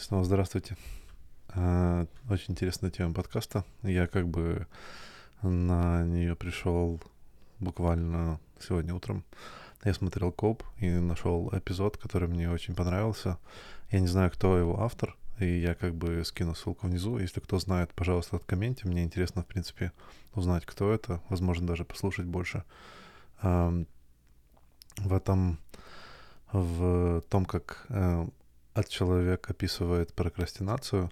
Снова здравствуйте. А, очень интересная тема подкаста. Я как бы на нее пришел буквально сегодня утром. Я смотрел Коп и нашел эпизод, который мне очень понравился. Я не знаю, кто его автор, и я как бы скину ссылку внизу. Если кто знает, пожалуйста, откомменте. Мне интересно, в принципе, узнать, кто это. Возможно, даже послушать больше. В этом, в том, как э, от человека описывает прокрастинацию,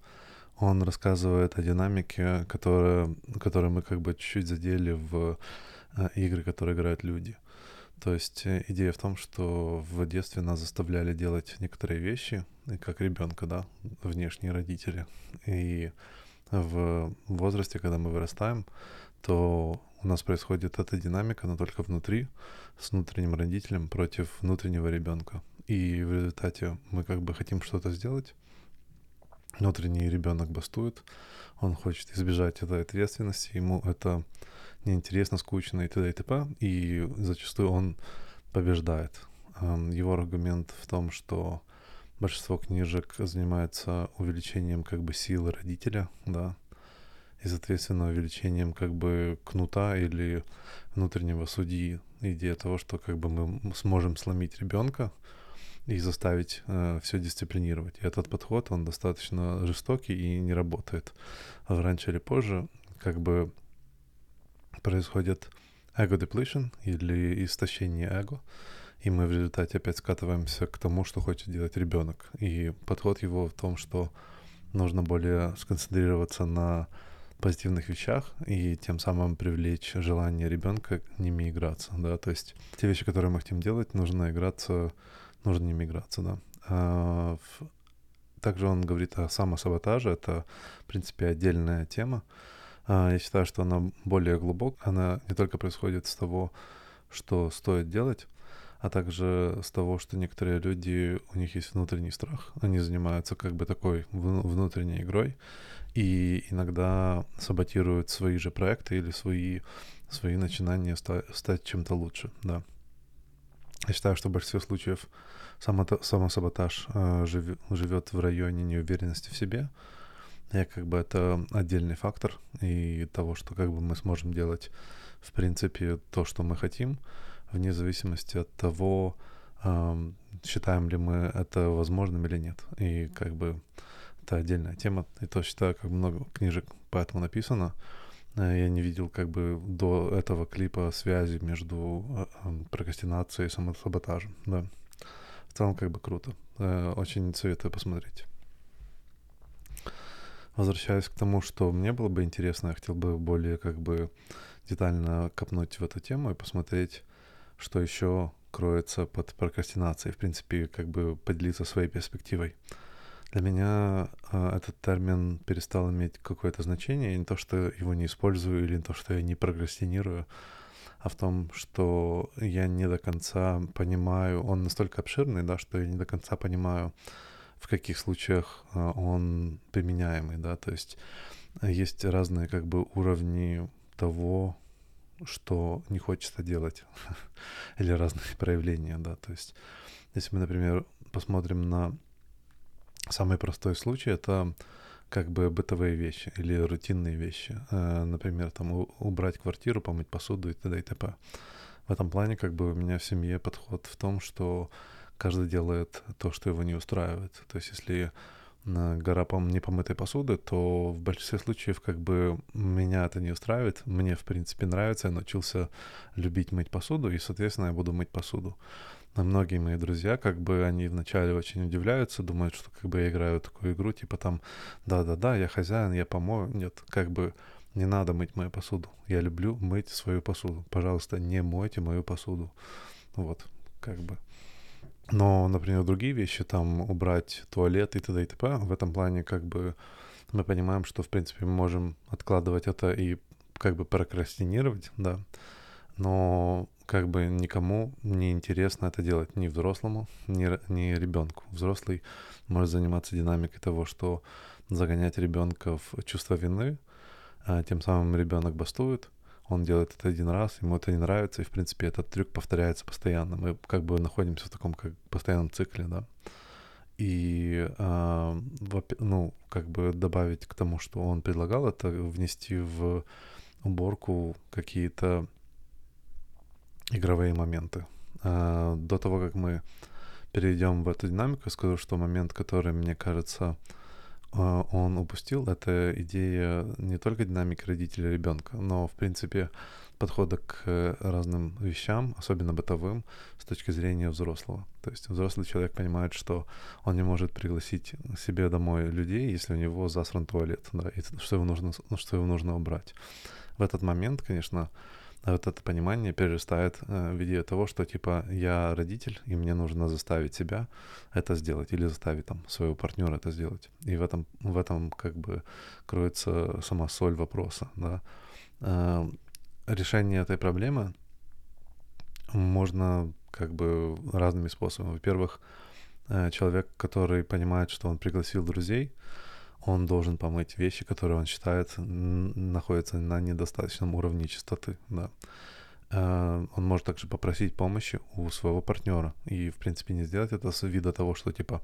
он рассказывает о динамике, которая, которую мы как бы чуть-чуть задели в э, игры, которые играют люди. То есть э, идея в том, что в детстве нас заставляли делать некоторые вещи, как ребенка, да, внешние родители. И в возрасте, когда мы вырастаем, то у нас происходит эта динамика, но только внутри, с внутренним родителем против внутреннего ребенка. И в результате мы как бы хотим что-то сделать, внутренний ребенок бастует, он хочет избежать этой ответственности, ему это неинтересно, скучно и т.д. и т.п. И зачастую он побеждает. Его аргумент в том, что большинство книжек занимается увеличением как бы силы родителя, да, и, соответственно, увеличением как бы кнута или внутреннего судьи. Идея того, что как бы мы сможем сломить ребенка и заставить э, все дисциплинировать. И этот подход, он достаточно жестокий и не работает. А раньше или позже как бы происходит эго depletion или истощение эго, и мы в результате опять скатываемся к тому, что хочет делать ребенок. И подход его в том, что нужно более сконцентрироваться на позитивных вещах и тем самым привлечь желание ребенка ними играться, да, то есть те вещи, которые мы хотим делать, нужно играться, нужно ними играться, да. А. Также он говорит о самосаботаже, это, в принципе, отдельная тема. А, я считаю, что она более глубокая, она не только происходит с того, что стоит делать, а также с того, что некоторые люди, у них есть внутренний страх, они занимаются как бы такой внутренней игрой, и иногда саботируют свои же проекты или свои, свои начинания ста- стать чем-то лучше, да. Я считаю, что в большинстве случаев само- самосаботаж э, жив- живет в районе неуверенности в себе. Я как бы это отдельный фактор и того, что как бы мы сможем делать в принципе то, что мы хотим, вне зависимости от того, считаем ли мы это возможным или нет. И как бы это отдельная тема. И то считаю, как много книжек по этому написано. Э, я не видел как бы до этого клипа связи между э, прокрастинацией и самосаботажем. Да. В целом как бы круто. Э, очень советую посмотреть. Возвращаясь к тому, что мне было бы интересно, я хотел бы более как бы детально копнуть в эту тему и посмотреть, что еще кроется под прокрастинацией, в принципе, как бы поделиться своей перспективой. Для меня э, этот термин перестал иметь какое-то значение. Не то, что его не использую или не то, что я не прокрастинирую, а в том, что я не до конца понимаю, он настолько обширный, да, что я не до конца понимаю, в каких случаях э, он применяемый, да, то есть есть разные как бы уровни того, что не хочется делать, или разные проявления, да, то есть если мы, например, посмотрим на Самый простой случай — это как бы бытовые вещи или рутинные вещи. Э, например, там убрать квартиру, помыть посуду и т.д. и т.п. В этом плане как бы у меня в семье подход в том, что каждый делает то, что его не устраивает. То есть если гора непомытой посуды, то в большинстве случаев как бы меня это не устраивает. Мне, в принципе, нравится. Я научился любить мыть посуду, и, соответственно, я буду мыть посуду. Но многие мои друзья, как бы, они вначале очень удивляются, думают, что как бы я играю такую игру, типа там, да-да-да, я хозяин, я помою. Нет, как бы не надо мыть мою посуду. Я люблю мыть свою посуду. Пожалуйста, не мойте мою посуду. Вот, как бы. Но, например, другие вещи, там, убрать туалет и т.д. и т.п., в этом плане как бы мы понимаем, что, в принципе, мы можем откладывать это и как бы прокрастинировать, да, но как бы никому не интересно это делать, ни взрослому, ни, ни ребенку. Взрослый может заниматься динамикой того, что загонять ребенка в чувство вины, а тем самым ребенок бастует, он делает это один раз, ему это не нравится, и, в принципе, этот трюк повторяется постоянно. Мы как бы находимся в таком как постоянном цикле, да. И, э, ну, как бы добавить к тому, что он предлагал, это внести в уборку какие-то игровые моменты. Э, до того, как мы перейдем в эту динамику, я скажу, что момент, который, мне кажется, э, он упустил, это идея не только динамики родителя ребенка, но, в принципе, подхода к разным вещам, особенно бытовым, с точки зрения взрослого. То есть взрослый человек понимает, что он не может пригласить себе домой людей, если у него засран туалет, да, и что его нужно, ну, что его нужно убрать. В этот момент, конечно, вот это понимание перерастает э, в идею того, что типа я родитель, и мне нужно заставить себя это сделать, или заставить там своего партнера это сделать. И в этом, в этом как бы кроется сама соль вопроса, да. Э, решение этой проблемы можно как бы разными способами. Во-первых, э, человек, который понимает, что он пригласил друзей, он должен помыть вещи, которые он считает находятся на недостаточном уровне чистоты. Да. Э, он может также попросить помощи у своего партнера и, в принципе, не сделать это с вида того, что, типа,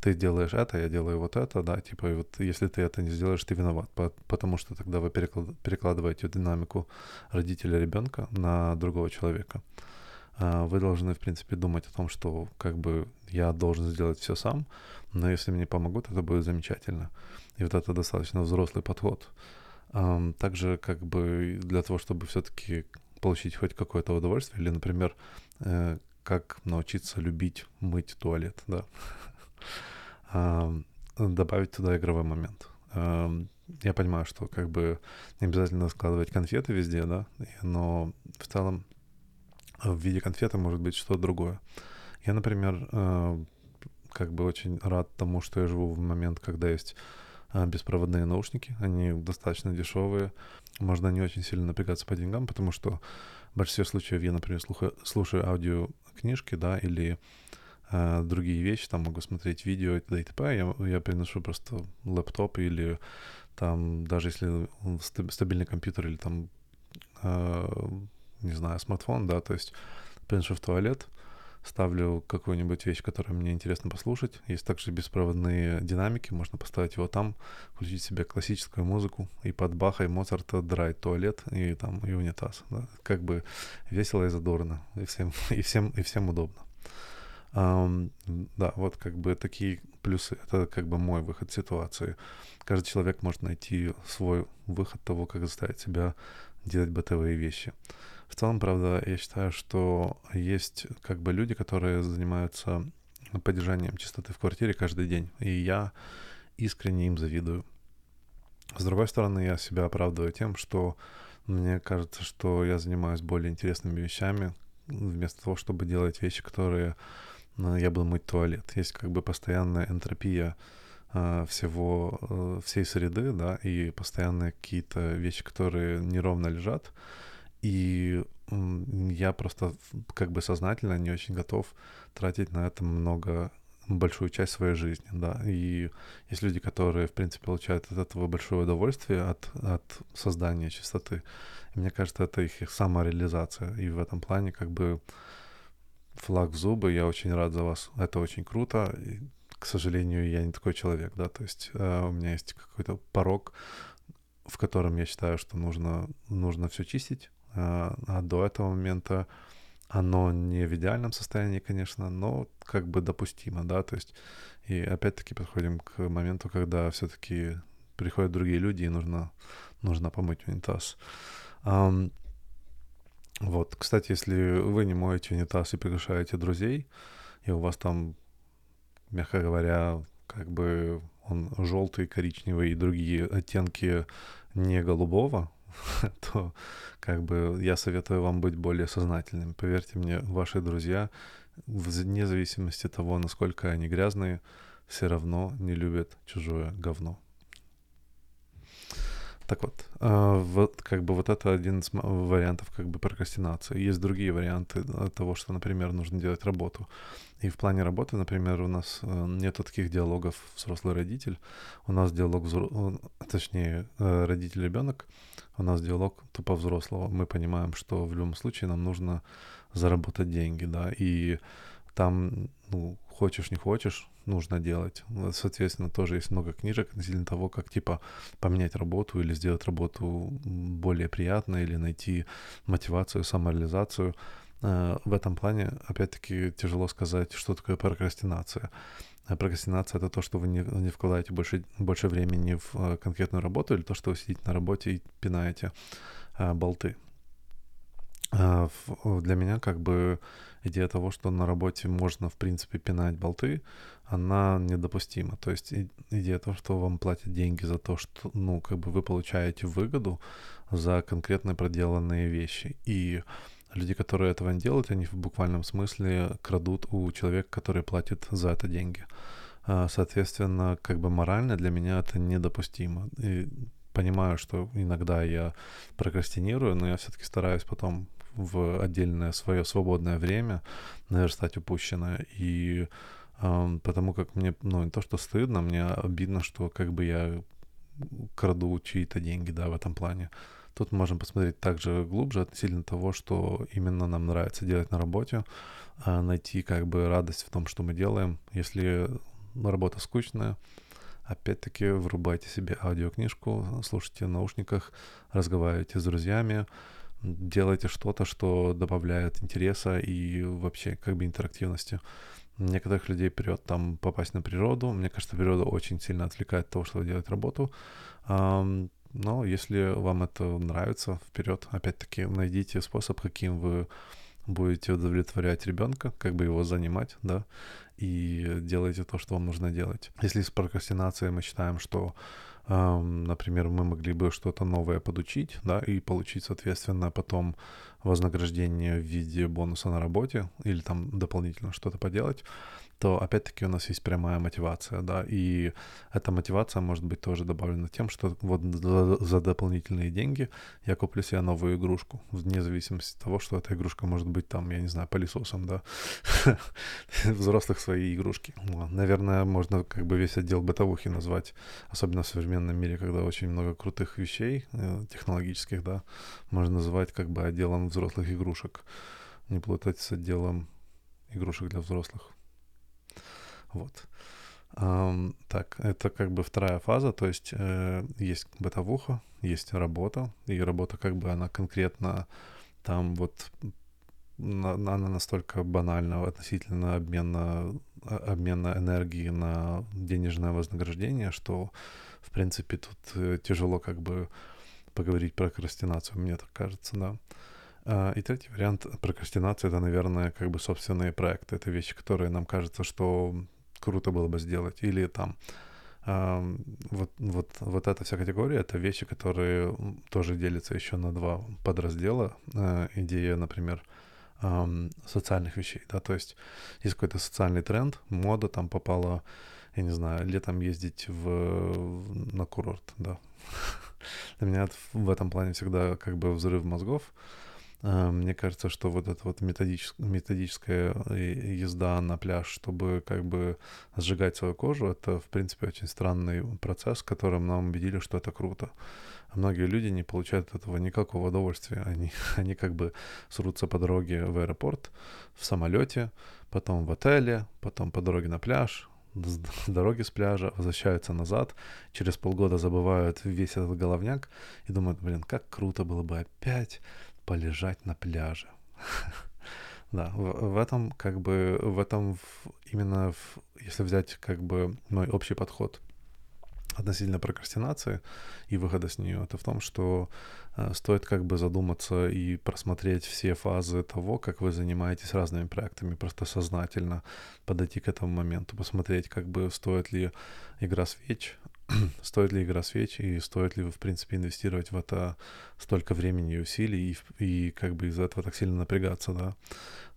ты делаешь это, я делаю вот это, да, типа, и вот если ты это не сделаешь, ты виноват, потому что тогда вы перекладываете динамику родителя ребенка на другого человека. Э, вы должны, в принципе, думать о том, что, как бы, я должен сделать все сам, но если мне помогут, это будет замечательно. И вот это достаточно взрослый подход. Также как бы для того, чтобы все-таки получить хоть какое-то удовольствие, или, например, э, как научиться любить мыть туалет, да, добавить туда игровой момент. Я понимаю, что как бы не обязательно складывать конфеты везде, да, но в целом в виде конфеты может быть что-то другое. Я, например, э, как бы очень рад тому, что я живу в момент, когда есть а, беспроводные наушники. Они достаточно дешевые. Можно не очень сильно напрягаться по деньгам, потому что в большинстве случаев я, например, слухаю, слушаю аудиокнижки, да, или э, другие вещи, там могу смотреть видео и т.д. и т.п. Я, я переношу просто лэптоп или там, даже если стабильный компьютер или там, э, не знаю, смартфон, да, то есть переношу в туалет, ставлю какую-нибудь вещь, которую мне интересно послушать. Есть также беспроводные динамики, можно поставить его там, включить себе классическую музыку и под Баха и Моцарта драть туалет и там и унитаз. Да? Как бы весело и задорно, и всем, и всем, и всем удобно. Um, да, вот как бы такие плюсы. Это как бы мой выход ситуации. Каждый человек может найти свой выход того, как заставить себя делать бытовые вещи. В целом, правда, я считаю, что есть как бы люди, которые занимаются поддержанием чистоты в квартире каждый день, и я искренне им завидую. С другой стороны, я себя оправдываю тем, что мне кажется, что я занимаюсь более интересными вещами, вместо того, чтобы делать вещи, которые ну, я буду мыть туалет. Есть как бы постоянная энтропия э, всего, э, всей среды, да, и постоянные какие-то вещи, которые неровно лежат. И я просто как бы сознательно не очень готов тратить на это много большую часть своей жизни, да. И есть люди, которые, в принципе, получают от этого большое удовольствие, от, от создания чистоты. И мне кажется, это их, их самореализация. И в этом плане как бы флаг в зубы, я очень рад за вас. Это очень круто. И, к сожалению, я не такой человек, да, то есть э, у меня есть какой-то порог, в котором я считаю, что нужно, нужно все чистить, а, а до этого момента оно не в идеальном состоянии, конечно, но как бы допустимо, да, то есть и опять-таки подходим к моменту, когда все-таки приходят другие люди и нужно, нужно помыть унитаз. Um, вот, кстати, если вы не моете унитаз и приглашаете друзей, и у вас там, мягко говоря, как бы он желтый, коричневый и другие оттенки не голубого, то как бы я советую вам быть более сознательным. Поверьте мне, ваши друзья, вне зависимости от того, насколько они грязные, все равно не любят чужое говно. Так вот, э, вот как бы вот это один из вариантов как бы прокрастинации. Есть другие варианты того, что, например, нужно делать работу. И в плане работы, например, у нас э, нет таких диалогов взрослый-родитель. У нас диалог, точнее, э, родитель-ребенок. У нас диалог тупо взрослого. Мы понимаем, что в любом случае нам нужно заработать деньги, да, и там, ну, хочешь, не хочешь, нужно делать. Соответственно, тоже есть много книжек относительно того, как, типа, поменять работу или сделать работу более приятной, или найти мотивацию, самореализацию. Э, в этом плане, опять-таки, тяжело сказать, что такое прокрастинация. Э, прокрастинация — это то, что вы не, не вкладаете больше, больше времени в э, конкретную работу, или то, что вы сидите на работе и пинаете болты. Для меня как бы идея того, что на работе можно, в принципе, пинать болты, она недопустима. То есть идея того, что вам платят деньги за то, что, ну, как бы вы получаете выгоду за конкретно проделанные вещи. И люди, которые этого не делают, они в буквальном смысле крадут у человека, который платит за это деньги. А, соответственно, как бы морально для меня это недопустимо. И понимаю, что иногда я прокрастинирую, но я все-таки стараюсь потом в отдельное свое свободное время наверстать упущенное. И э, потому как мне, ну, не то, что стыдно, мне обидно, что как бы я краду чьи-то деньги, да, в этом плане. Тут можем посмотреть также глубже относительно того, что именно нам нравится делать на работе, э, найти как бы радость в том, что мы делаем. Если работа скучная, опять-таки врубайте себе аудиокнижку, слушайте в наушниках, разговаривайте с друзьями, делайте что-то, что добавляет интереса и вообще как бы интерактивности. Некоторых людей прет там попасть на природу. Мне кажется, природа очень сильно отвлекает от того, чтобы делать работу. Но если вам это нравится, вперед, опять-таки, найдите способ, каким вы будете удовлетворять ребенка, как бы его занимать, да, и делайте то, что вам нужно делать. Если с прокрастинацией мы считаем, что например, мы могли бы что-то новое подучить, да, и получить, соответственно, потом вознаграждение в виде бонуса на работе или там дополнительно что-то поделать, то опять-таки у нас есть прямая мотивация, да, и эта мотивация может быть тоже добавлена тем, что вот за, за дополнительные деньги я куплю себе новую игрушку, вне зависимости от того, что эта игрушка может быть там, я не знаю, пылесосом, да, взрослых свои игрушки. Наверное, можно как бы весь отдел бытовухи назвать, особенно в современном мире, когда очень много крутых вещей э, технологических, да, можно называть как бы отделом взрослых игрушек, не плутать с отделом игрушек для взрослых. Вот. Um, так, это как бы вторая фаза, то есть э, есть бытовуха, есть работа, и работа как бы она конкретно там вот на, она настолько банальна относительно обмена, а, обмена энергии на денежное вознаграждение, что в принципе тут э, тяжело как бы поговорить про прокрастинацию, мне так кажется, да. Uh, и третий вариант прокрастинации — это, наверное, как бы собственные проекты. Это вещи, которые нам кажется, что круто было бы сделать. Или там вот, вот, вот эта вся категория — это вещи, которые тоже делятся еще на два подраздела. Э, идея, например, социальных вещей, да, то есть есть какой-то социальный тренд, мода там попала, я не знаю, летом ездить в, на курорт, да. Для меня в этом плане всегда как бы взрыв мозгов, а, мне кажется, что вот эта вот методичес- методическая э, езда на пляж, чтобы как бы сжигать свою кожу, это, в принципе, очень странный процесс, которым нам убедили, что это круто. А многие люди не получают от этого никакого удовольствия. Они, они как бы срутся по дороге в аэропорт, в самолете, потом в отеле, потом по дороге на пляж, с дороги с пляжа, возвращаются назад, через полгода забывают весь этот головняк и думают, блин, как круто было бы опять полежать на пляже. Да, в, в этом как бы, в этом в, именно, в, если взять как бы мой общий подход относительно прокрастинации и выхода с нее, это в том, что э, стоит как бы задуматься и просмотреть все фазы того, как вы занимаетесь разными проектами, просто сознательно подойти к этому моменту, посмотреть, как бы стоит ли игра свеч стоит ли игра свеч и стоит ли, в принципе, инвестировать в это столько времени и усилий и, и как бы из-за этого так сильно напрягаться, да.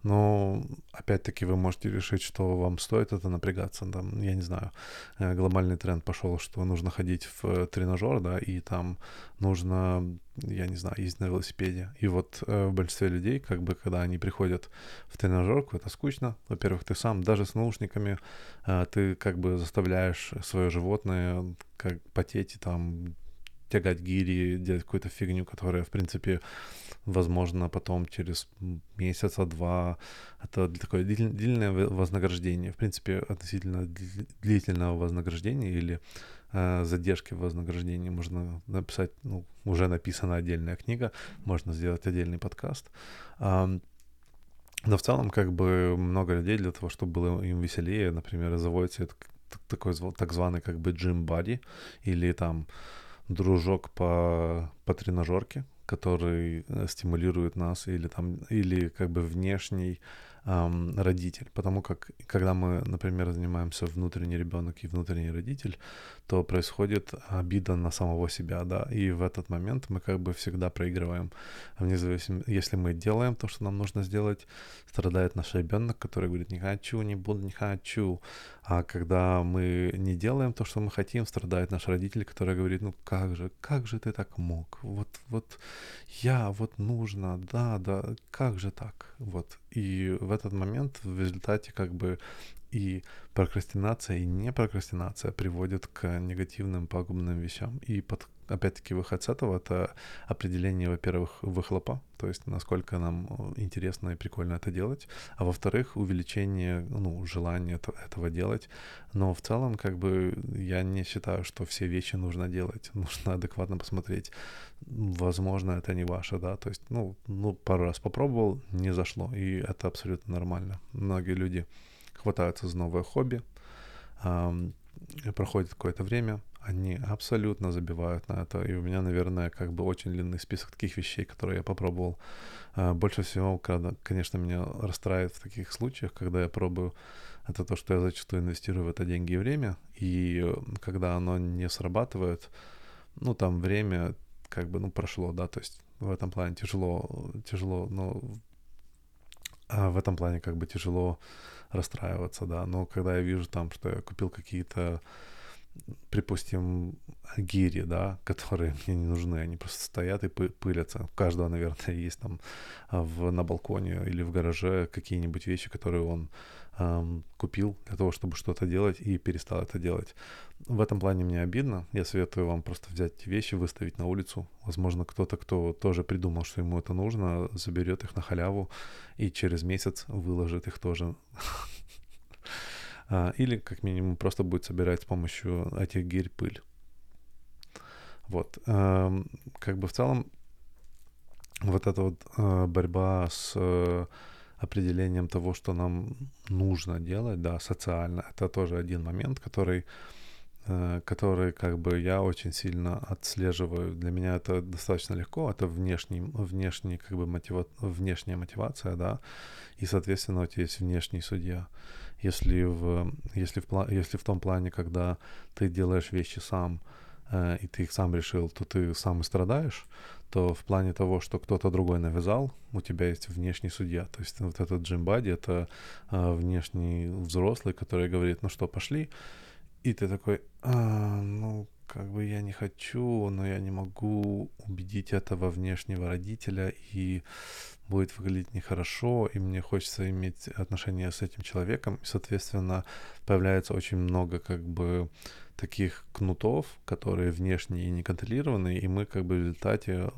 Но опять-таки вы можете решить, что вам стоит это напрягаться. Там, я не знаю, э, глобальный тренд пошел, что нужно ходить в тренажер, да, и там нужно, я не знаю, ездить на велосипеде. И вот э, в большинстве людей, как бы, когда они приходят в тренажерку, это скучно. Во-первых, ты сам, даже с наушниками, э, ты как бы заставляешь свое животное как потеть и там тягать гири, делать какую-то фигню, которая, в принципе, возможно, потом через месяца два, это такое длительное вознаграждение, в принципе, относительно длительного вознаграждения или э, задержки в вознаграждении можно написать, ну, уже написана отдельная книга, можно сделать отдельный подкаст. Э, но в целом, как бы, много людей для того, чтобы было им веселее, например, заводится такой так званый как бы джим бади или там дружок по, по тренажерке, который э, стимулирует нас, или там, или как бы внешний эм, родитель. Потому как, когда мы, например, занимаемся внутренний ребенок и внутренний родитель, то происходит обида на самого себя, да, и в этот момент мы как бы всегда проигрываем. Вне зависимости, если мы делаем то, что нам нужно сделать, страдает наш ребенок, который говорит, не хочу, не буду, не хочу. А когда мы не делаем то, что мы хотим, страдает наш родитель, который говорит, ну как же, как же ты так мог? Вот, вот я, вот нужно, да, да, как же так? Вот. И в этот момент в результате как бы и прокрастинация, и не прокрастинация приводят к негативным пагубным вещам. И под, опять-таки выход с этого — это определение, во-первых, выхлопа, то есть насколько нам э, интересно и прикольно это делать, а во-вторых, увеличение ну, желания это, этого делать. Но в целом, как бы, я не считаю, что все вещи нужно делать. Нужно адекватно посмотреть. Возможно, это не ваше, да, то есть, ну, ну пару раз попробовал, не зашло, и это абсолютно нормально. Многие люди хватаются за новое хобби, проходит какое-то время, они абсолютно забивают на это. И у меня, наверное, как бы очень длинный список таких вещей, которые я попробовал. А, больше всего, когда, конечно, меня расстраивает в таких случаях, когда я пробую, это то, что я зачастую инвестирую в это деньги и время. И когда оно не срабатывает, ну, там время как бы, ну, прошло, да, то есть в этом плане тяжело, тяжело, но а в этом плане как бы тяжело расстраиваться, да. Но когда я вижу там, что я купил какие-то, припустим, гири, да, которые мне не нужны, они просто стоят и пылятся. У каждого, наверное, есть там а, в, на балконе или в гараже какие-нибудь вещи, которые он эм, купил для того, чтобы что-то делать и перестал это делать. В этом плане мне обидно. Я советую вам просто взять вещи, выставить на улицу. Возможно, кто-то, кто тоже придумал, что ему это нужно, заберет их на халяву и через месяц выложит их тоже. А, или, как минимум, просто будет собирать с помощью этих гирь пыль. Вот. Эм, как бы в целом вот эта вот э, борьба с э, определением того, что нам нужно делать, да, социально, это тоже один момент, который, э, который как бы я очень сильно отслеживаю. Для меня это достаточно легко, это внешний, внешний, как бы мотива, внешняя мотивация, да, и, соответственно, у тебя есть внешний судья. Если в, если в, если в том плане, когда ты делаешь вещи сам, э, и ты их сам решил, то ты сам и страдаешь, то в плане того, что кто-то другой навязал, у тебя есть внешний судья. То есть вот этот Джим Бади — это а, внешний взрослый, который говорит, ну что, пошли? И ты такой, а, ну, как бы я не хочу, но я не могу убедить этого внешнего родителя, и будет выглядеть нехорошо, и мне хочется иметь отношения с этим человеком. И, соответственно, появляется очень много как бы таких кнутов, которые внешние и неконтролированные, и мы как бы в результате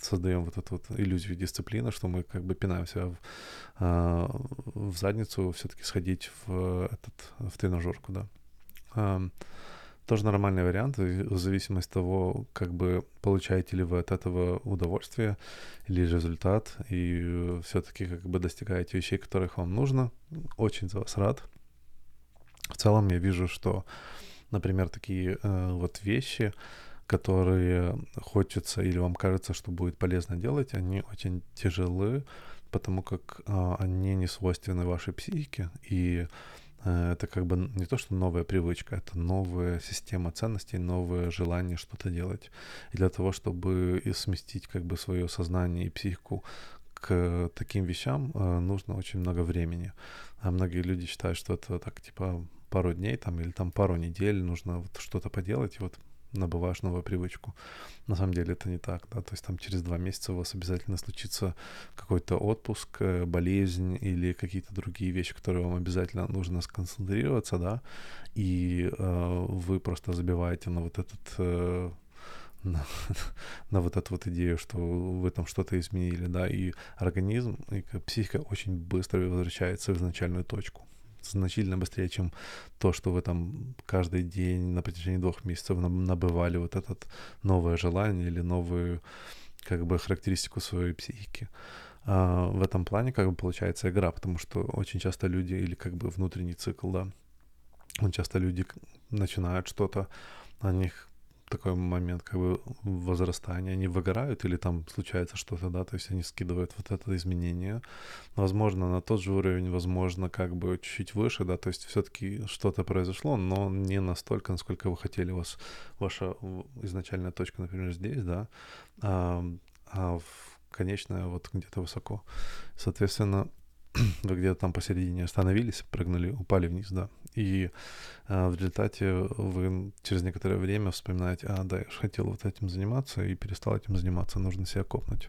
создаем вот эту вот иллюзию дисциплины, что мы как бы пинаем себя в, а, в задницу все-таки сходить в, этот, в тренажерку, да. А, тоже нормальный вариант, в зависимости от того, как бы получаете ли вы от этого удовольствие или результат, и все-таки как бы достигаете вещей, которых вам нужно. Очень за вас рад. В целом я вижу, что например, такие э, вот вещи, которые хочется или вам кажется, что будет полезно делать, они очень тяжелы, потому как э, они не свойственны вашей психике, и это как бы не то, что новая привычка, это новая система ценностей, новое желание что-то делать. И для того, чтобы сместить как бы свое сознание и психику к таким вещам, э, нужно очень много времени. А многие люди считают, что это так типа пару дней там или там пару недель нужно вот что-то поделать, и вот набываешь новую привычку. На самом деле это не так, да, то есть там через два месяца у вас обязательно случится какой-то отпуск, э, болезнь или какие-то другие вещи, которые вам обязательно нужно сконцентрироваться, да, и э, вы просто забиваете на вот этот э, на, на вот эту вот идею, что вы там что-то изменили, да, и организм, и психика очень быстро возвращается в изначальную точку значительно быстрее, чем то, что вы там каждый день на протяжении двух месяцев набывали вот этот новое желание или новую как бы характеристику своей психики. А в этом плане как бы получается игра, потому что очень часто люди или как бы внутренний цикл, да, очень часто люди начинают что-то, на них такой момент как бы возрастания, они выгорают или там случается что-то, да, то есть они скидывают вот это изменение, возможно, на тот же уровень, возможно, как бы чуть-чуть выше, да, то есть все-таки что-то произошло, но не настолько, насколько вы хотели, у вас ваша изначальная точка, например, здесь, да, а, а конечная вот где-то высоко. Соответственно, вы где-то там посередине остановились, прыгнули, упали вниз, да. И а, в результате вы через некоторое время вспоминаете, а, да, я же хотел вот этим заниматься и перестал этим заниматься, нужно себя копнуть.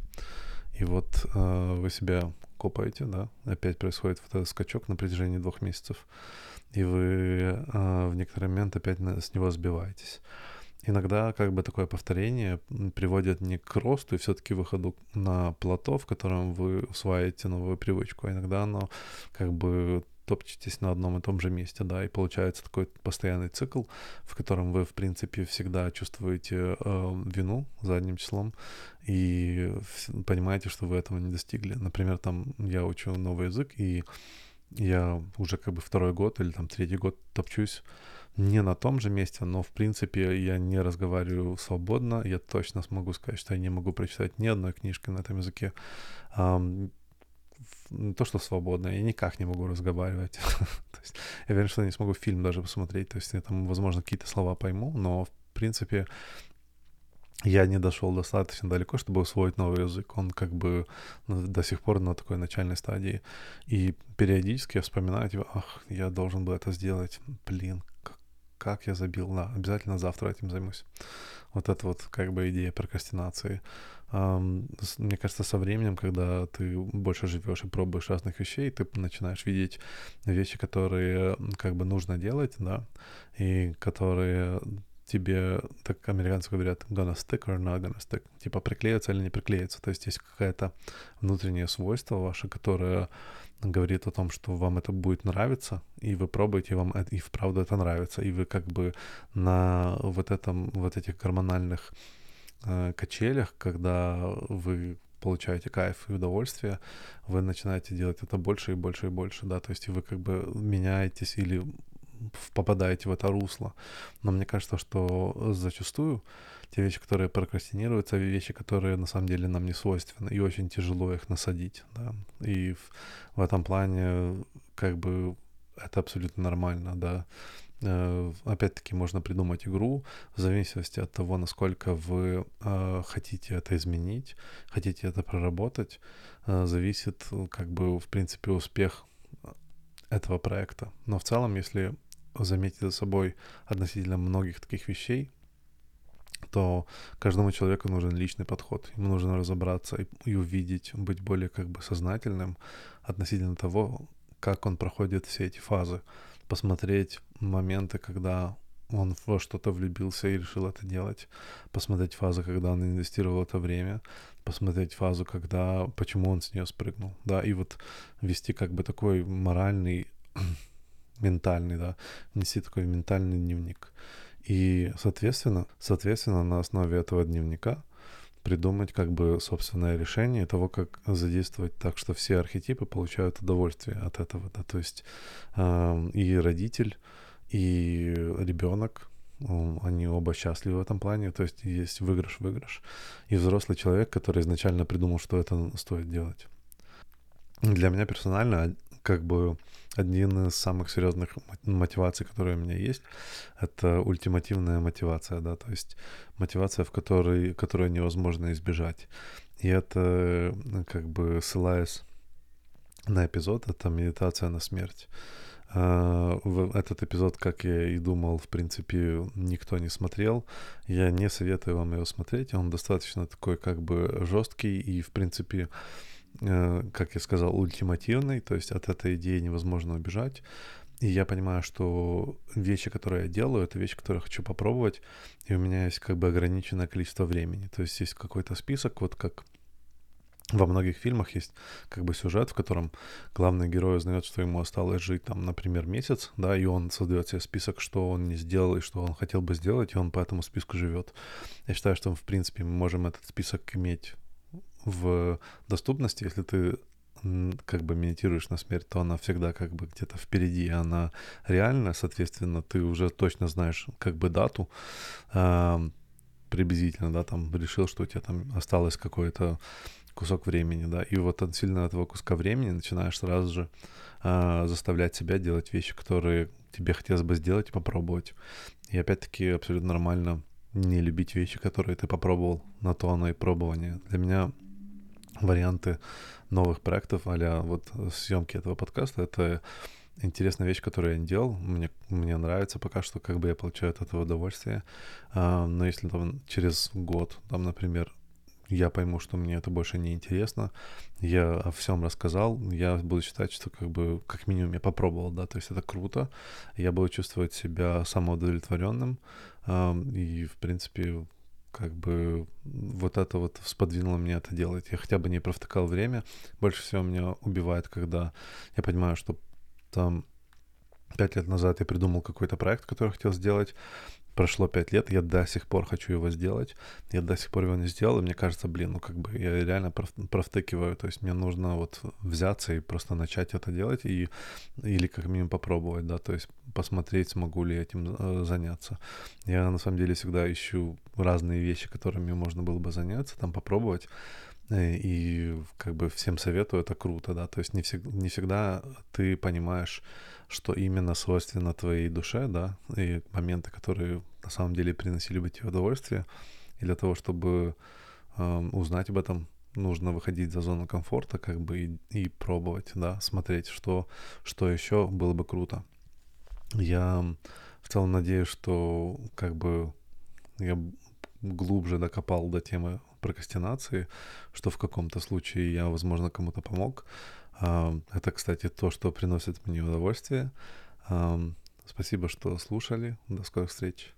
И вот а, вы себя копаете, да, опять происходит вот этот скачок на протяжении двух месяцев, и вы а, в некоторый момент опять с него сбиваетесь иногда как бы такое повторение приводит не к росту и все-таки выходу на плато, в котором вы усваиваете новую привычку, а иногда оно как бы топчетесь на одном и том же месте, да, и получается такой постоянный цикл, в котором вы, в принципе, всегда чувствуете э, вину задним числом и понимаете, что вы этого не достигли. Например, там я учу новый язык, и я уже как бы второй год или там третий год топчусь не на том же месте, но в принципе я не разговариваю свободно. Я точно смогу сказать, что я не могу прочитать ни одной книжки на этом языке. То, что свободно, я никак не могу разговаривать. то есть, я уверен, что не смогу фильм даже посмотреть. То есть я там, возможно, какие-то слова пойму, но в принципе я не дошел достаточно далеко, чтобы усвоить новый язык. Он как бы до сих пор на такой начальной стадии. И периодически я вспоминаю, типа, ах, я должен был это сделать. Блин, как я забил, да, обязательно завтра этим займусь. Вот это вот как бы идея прокрастинации. Мне кажется, со временем, когда ты больше живешь и пробуешь разных вещей, ты начинаешь видеть вещи, которые как бы нужно делать, да, и которые тебе, так американцы говорят, gonna stick or not gonna stick, типа приклеится или не приклеится. То есть есть какое-то внутреннее свойство ваше, которое говорит о том, что вам это будет нравиться, и вы пробуете, и вам это, и вправду это нравится, и вы как бы на вот этом, вот этих гормональных э, качелях, когда вы получаете кайф и удовольствие, вы начинаете делать это больше и больше и больше, да, то есть вы как бы меняетесь или попадаете в это русло. Но мне кажется, что зачастую те вещи, которые прокрастинируются, вещи, которые на самом деле нам не свойственны, и очень тяжело их насадить, да. И в, в этом плане как бы это абсолютно нормально, да. Э, опять-таки можно придумать игру в зависимости от того, насколько вы э, хотите это изменить, хотите это проработать, э, зависит как бы в принципе успех этого проекта. Но в целом, если заметить за собой относительно многих таких вещей, то каждому человеку нужен личный подход. Ему нужно разобраться и, и увидеть, быть более как бы сознательным относительно того, как он проходит все эти фазы. Посмотреть моменты, когда он во что-то влюбился и решил это делать. Посмотреть фазы, когда он инвестировал это время. Посмотреть фазу, когда, почему он с нее спрыгнул. Да, и вот вести как бы такой моральный, ментальный, да, нести такой ментальный дневник. И, соответственно, соответственно, на основе этого дневника придумать как бы собственное решение того, как задействовать так, что все архетипы получают удовольствие от этого. Да? То есть э, и родитель, и ребенок, они оба счастливы в этом плане, то есть есть выигрыш-выигрыш. И взрослый человек, который изначально придумал, что это стоит делать. Для меня персонально как бы один из самых серьезных мотиваций, которые у меня есть, это ультимативная мотивация, да, то есть мотивация, в которой, которую невозможно избежать. И это, как бы ссылаясь на эпизод, это медитация на смерть. А, этот эпизод, как я и думал, в принципе, никто не смотрел. Я не советую вам его смотреть. Он достаточно такой как бы жесткий и, в принципе, Э, как я сказал, ультимативный, то есть от этой идеи невозможно убежать. и я понимаю, что вещи, которые я делаю, это вещи, которые я хочу попробовать, и у меня есть как бы ограниченное количество времени. То есть есть какой-то список, вот как во многих фильмах есть как бы сюжет, в котором главный герой узнает, что ему осталось жить там, например, месяц, да, и он создает себе список, что он не сделал и что он хотел бы сделать, и он по этому списку живет. Я считаю, что, в принципе, мы можем этот список иметь в доступности, если ты как бы медитируешь на смерть, то она всегда как бы где-то впереди, она реальна, соответственно, ты уже точно знаешь как бы дату, э, приблизительно, да, там решил, что у тебя там осталось какое-то кусок времени, да, и вот от сильно этого куска времени начинаешь сразу же э, заставлять себя делать вещи, которые тебе хотелось бы сделать и попробовать. И опять-таки абсолютно нормально не любить вещи, которые ты попробовал, на то оно и пробование. Для меня варианты новых проектов, а вот съемки этого подкаста, это интересная вещь, которую я не делал. Мне, мне нравится пока что, как бы я получаю от этого удовольствие. А, но если там через год, там, например, я пойму, что мне это больше не интересно, я о всем рассказал, я буду считать, что как бы как минимум я попробовал, да, то есть это круто, я буду чувствовать себя самоудовлетворенным, и, в принципе, как бы вот это вот сподвинуло меня это делать. Я хотя бы не провтыкал время. Больше всего меня убивает, когда я понимаю, что там пять лет назад я придумал какой-то проект, который хотел сделать, прошло пять лет, я до сих пор хочу его сделать, я до сих пор его не сделал, и мне кажется, блин, ну как бы я реально провтыкиваю, то есть мне нужно вот взяться и просто начать это делать, и, или как минимум попробовать, да, то есть посмотреть, смогу ли этим э, заняться. Я на самом деле всегда ищу разные вещи, которыми можно было бы заняться, там попробовать, э, и как бы всем советую, это круто, да, то есть не, всег, не всегда ты понимаешь, что именно свойственно твоей душе, да, и моменты, которые на самом деле приносили бы тебе удовольствие. И для того, чтобы э, узнать об этом, нужно выходить за зону комфорта, как бы и, и пробовать, да, смотреть, что, что еще было бы круто. Я в целом надеюсь, что как бы я глубже докопал до темы прокрастинации, что в каком-то случае я, возможно, кому-то помог. Это, кстати, то, что приносит мне удовольствие. Спасибо, что слушали. До скорых встреч.